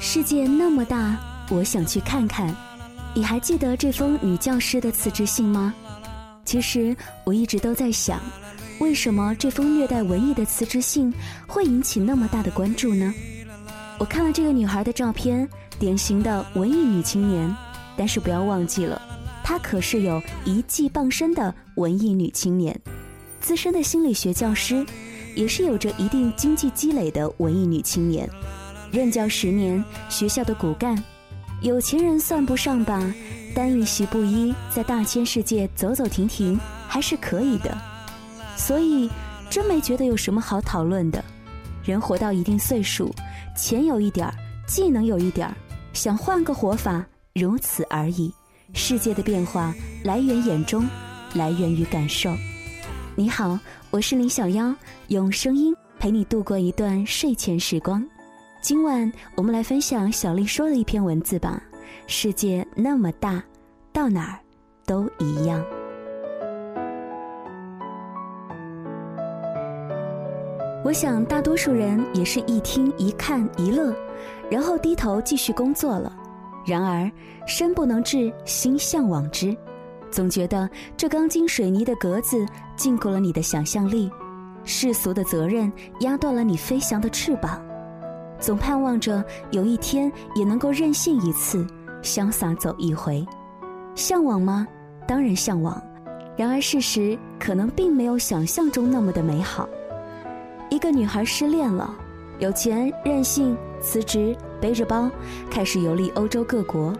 世界那么大，我想去看看。你还记得这封女教师的辞职信吗？其实我一直都在想，为什么这封略带文艺的辞职信会引起那么大的关注呢？我看了这个女孩的照片，典型的文艺女青年，但是不要忘记了，她可是有一技傍身的文艺女青年，资深的心理学教师，也是有着一定经济积累的文艺女青年，任教十年，学校的骨干。有钱人算不上吧，单一席布衣，在大千世界走走停停还是可以的。所以，真没觉得有什么好讨论的。人活到一定岁数，钱有一点，技能有一点，想换个活法，如此而已。世界的变化来源眼中，来源于感受。你好，我是林小妖，用声音陪你度过一段睡前时光。今晚我们来分享小丽说的一篇文字吧。世界那么大，到哪儿都一样。我想大多数人也是一听一看一乐，然后低头继续工作了。然而身不能至，心向往之，总觉得这钢筋水泥的格子禁锢了你的想象力，世俗的责任压断了你飞翔的翅膀。总盼望着有一天也能够任性一次，潇洒走一回，向往吗？当然向往。然而事实可能并没有想象中那么的美好。一个女孩失恋了，有钱任性，辞职背着包开始游历欧洲各国，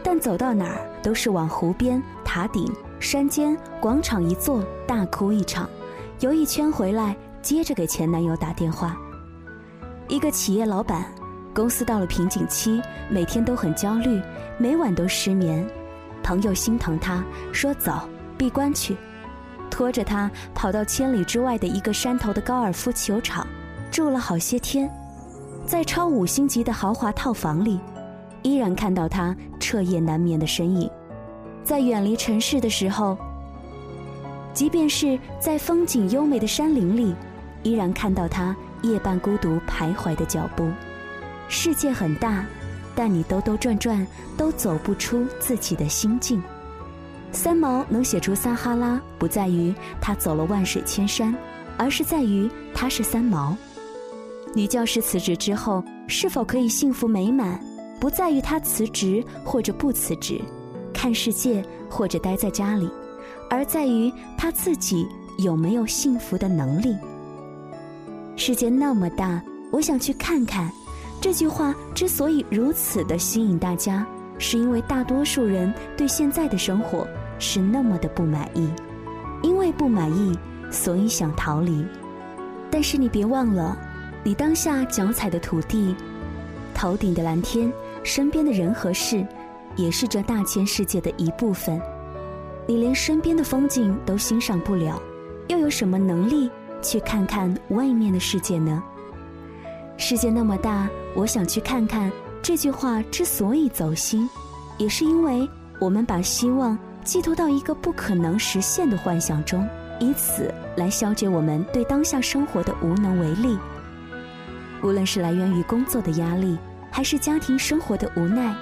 但走到哪儿都是往湖边、塔顶、山间、广场一坐，大哭一场，游一圈回来，接着给前男友打电话。一个企业老板，公司到了瓶颈期，每天都很焦虑，每晚都失眠。朋友心疼他，说：“走，闭关去。”拖着他跑到千里之外的一个山头的高尔夫球场，住了好些天，在超五星级的豪华套房里，依然看到他彻夜难眠的身影。在远离尘世的时候，即便是在风景优美的山林里，依然看到他。夜半孤独徘徊的脚步，世界很大，但你兜兜转转都走不出自己的心境。三毛能写出撒哈拉，不在于他走了万水千山，而是在于他是三毛。女教师辞职之后是否可以幸福美满，不在于她辞职或者不辞职，看世界或者待在家里，而在于她自己有没有幸福的能力。世界那么大，我想去看看。这句话之所以如此的吸引大家，是因为大多数人对现在的生活是那么的不满意，因为不满意，所以想逃离。但是你别忘了，你当下脚踩的土地、头顶的蓝天、身边的人和事，也是这大千世界的一部分。你连身边的风景都欣赏不了，又有什么能力？去看看外面的世界呢？世界那么大，我想去看看。这句话之所以走心，也是因为我们把希望寄托到一个不可能实现的幻想中，以此来消解我们对当下生活的无能为力。无论是来源于工作的压力，还是家庭生活的无奈，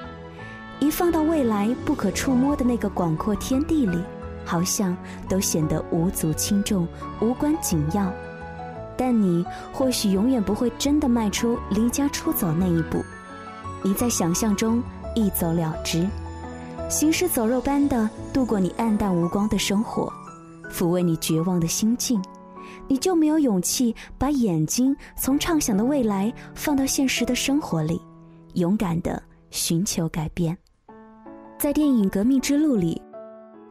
一放到未来不可触摸的那个广阔天地里。好像都显得无足轻重、无关紧要，但你或许永远不会真的迈出离家出走那一步。你在想象中一走了之，行尸走肉般的度过你暗淡无光的生活，抚慰你绝望的心境，你就没有勇气把眼睛从畅想的未来放到现实的生活里，勇敢的寻求改变。在电影《革命之路》里。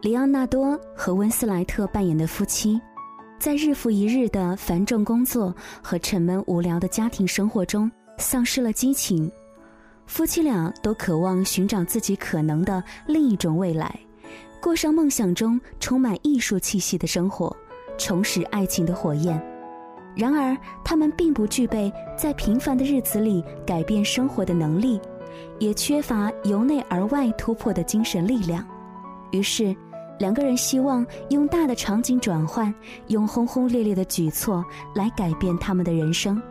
里奥纳多和温斯莱特扮演的夫妻，在日复一日的繁重工作和沉闷无聊的家庭生活中，丧失了激情。夫妻俩都渴望寻找自己可能的另一种未来，过上梦想中充满艺术气息的生活，重拾爱情的火焰。然而，他们并不具备在平凡的日子里改变生活的能力，也缺乏由内而外突破的精神力量。于是。两个人希望用大的场景转换，用轰轰烈烈的举措来改变他们的人生。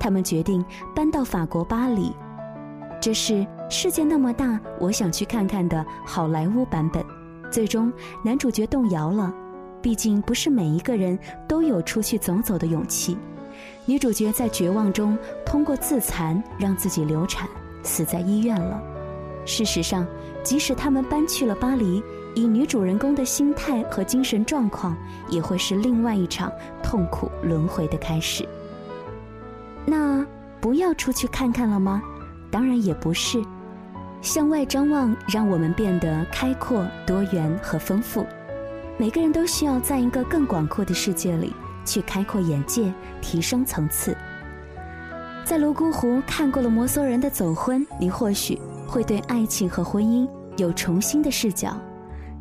他们决定搬到法国巴黎，这是世界那么大，我想去看看的好莱坞版本。最终，男主角动摇了，毕竟不是每一个人都有出去走走的勇气。女主角在绝望中通过自残让自己流产，死在医院了。事实上，即使他们搬去了巴黎，以女主人公的心态和精神状况，也会是另外一场痛苦轮回的开始。那不要出去看看了吗？当然也不是。向外张望，让我们变得开阔、多元和丰富。每个人都需要在一个更广阔的世界里去开阔眼界、提升层次。在泸沽湖看过了摩梭人的走婚，你或许会对爱情和婚姻有重新的视角；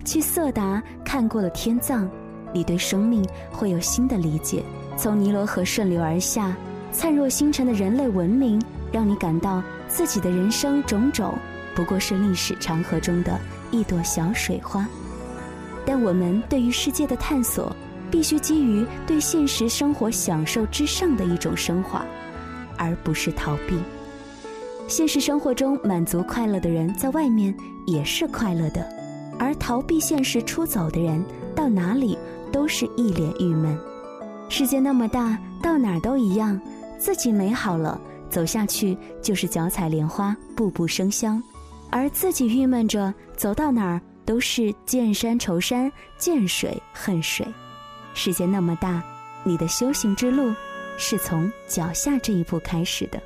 去色达看过了天葬，你对生命会有新的理解。从尼罗河顺流而下。灿若星辰的人类文明，让你感到自己的人生种种不过是历史长河中的一朵小水花。但我们对于世界的探索，必须基于对现实生活享受之上的一种升华，而不是逃避。现实生活中满足快乐的人，在外面也是快乐的；而逃避现实出走的人，到哪里都是一脸郁闷。世界那么大，到哪儿都一样。自己美好了，走下去就是脚踩莲花，步步生香；而自己郁闷着，走到哪儿都是见山愁山，见水恨水。世界那么大，你的修行之路是从脚下这一步开始的。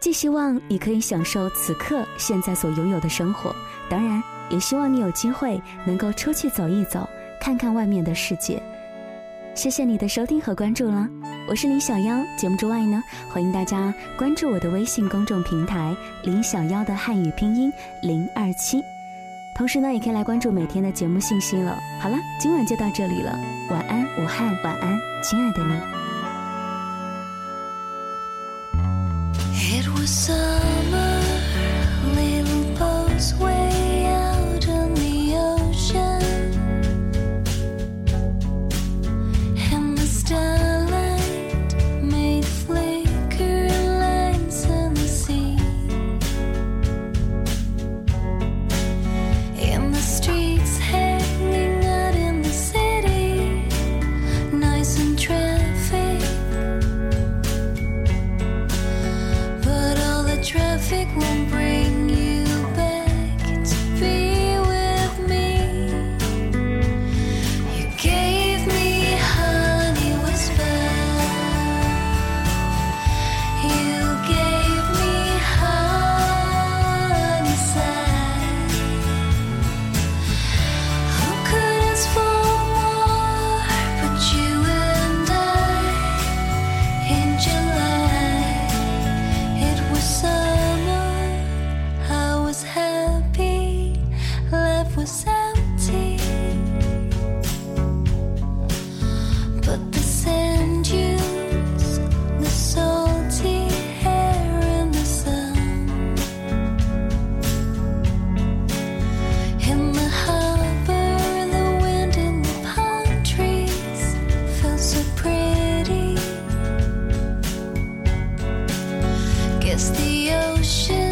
既希望你可以享受此刻现在所拥有的生活，当然也希望你有机会能够出去走一走，看看外面的世界。谢谢你的收听和关注了。我是林小妖，节目之外呢，欢迎大家关注我的微信公众平台“林小妖”的汉语拼音零二七，同时呢，也可以来关注每天的节目信息了。好了，今晚就到这里了，晚安，武汉，晚安，亲爱的你。music won't break. kiss the ocean.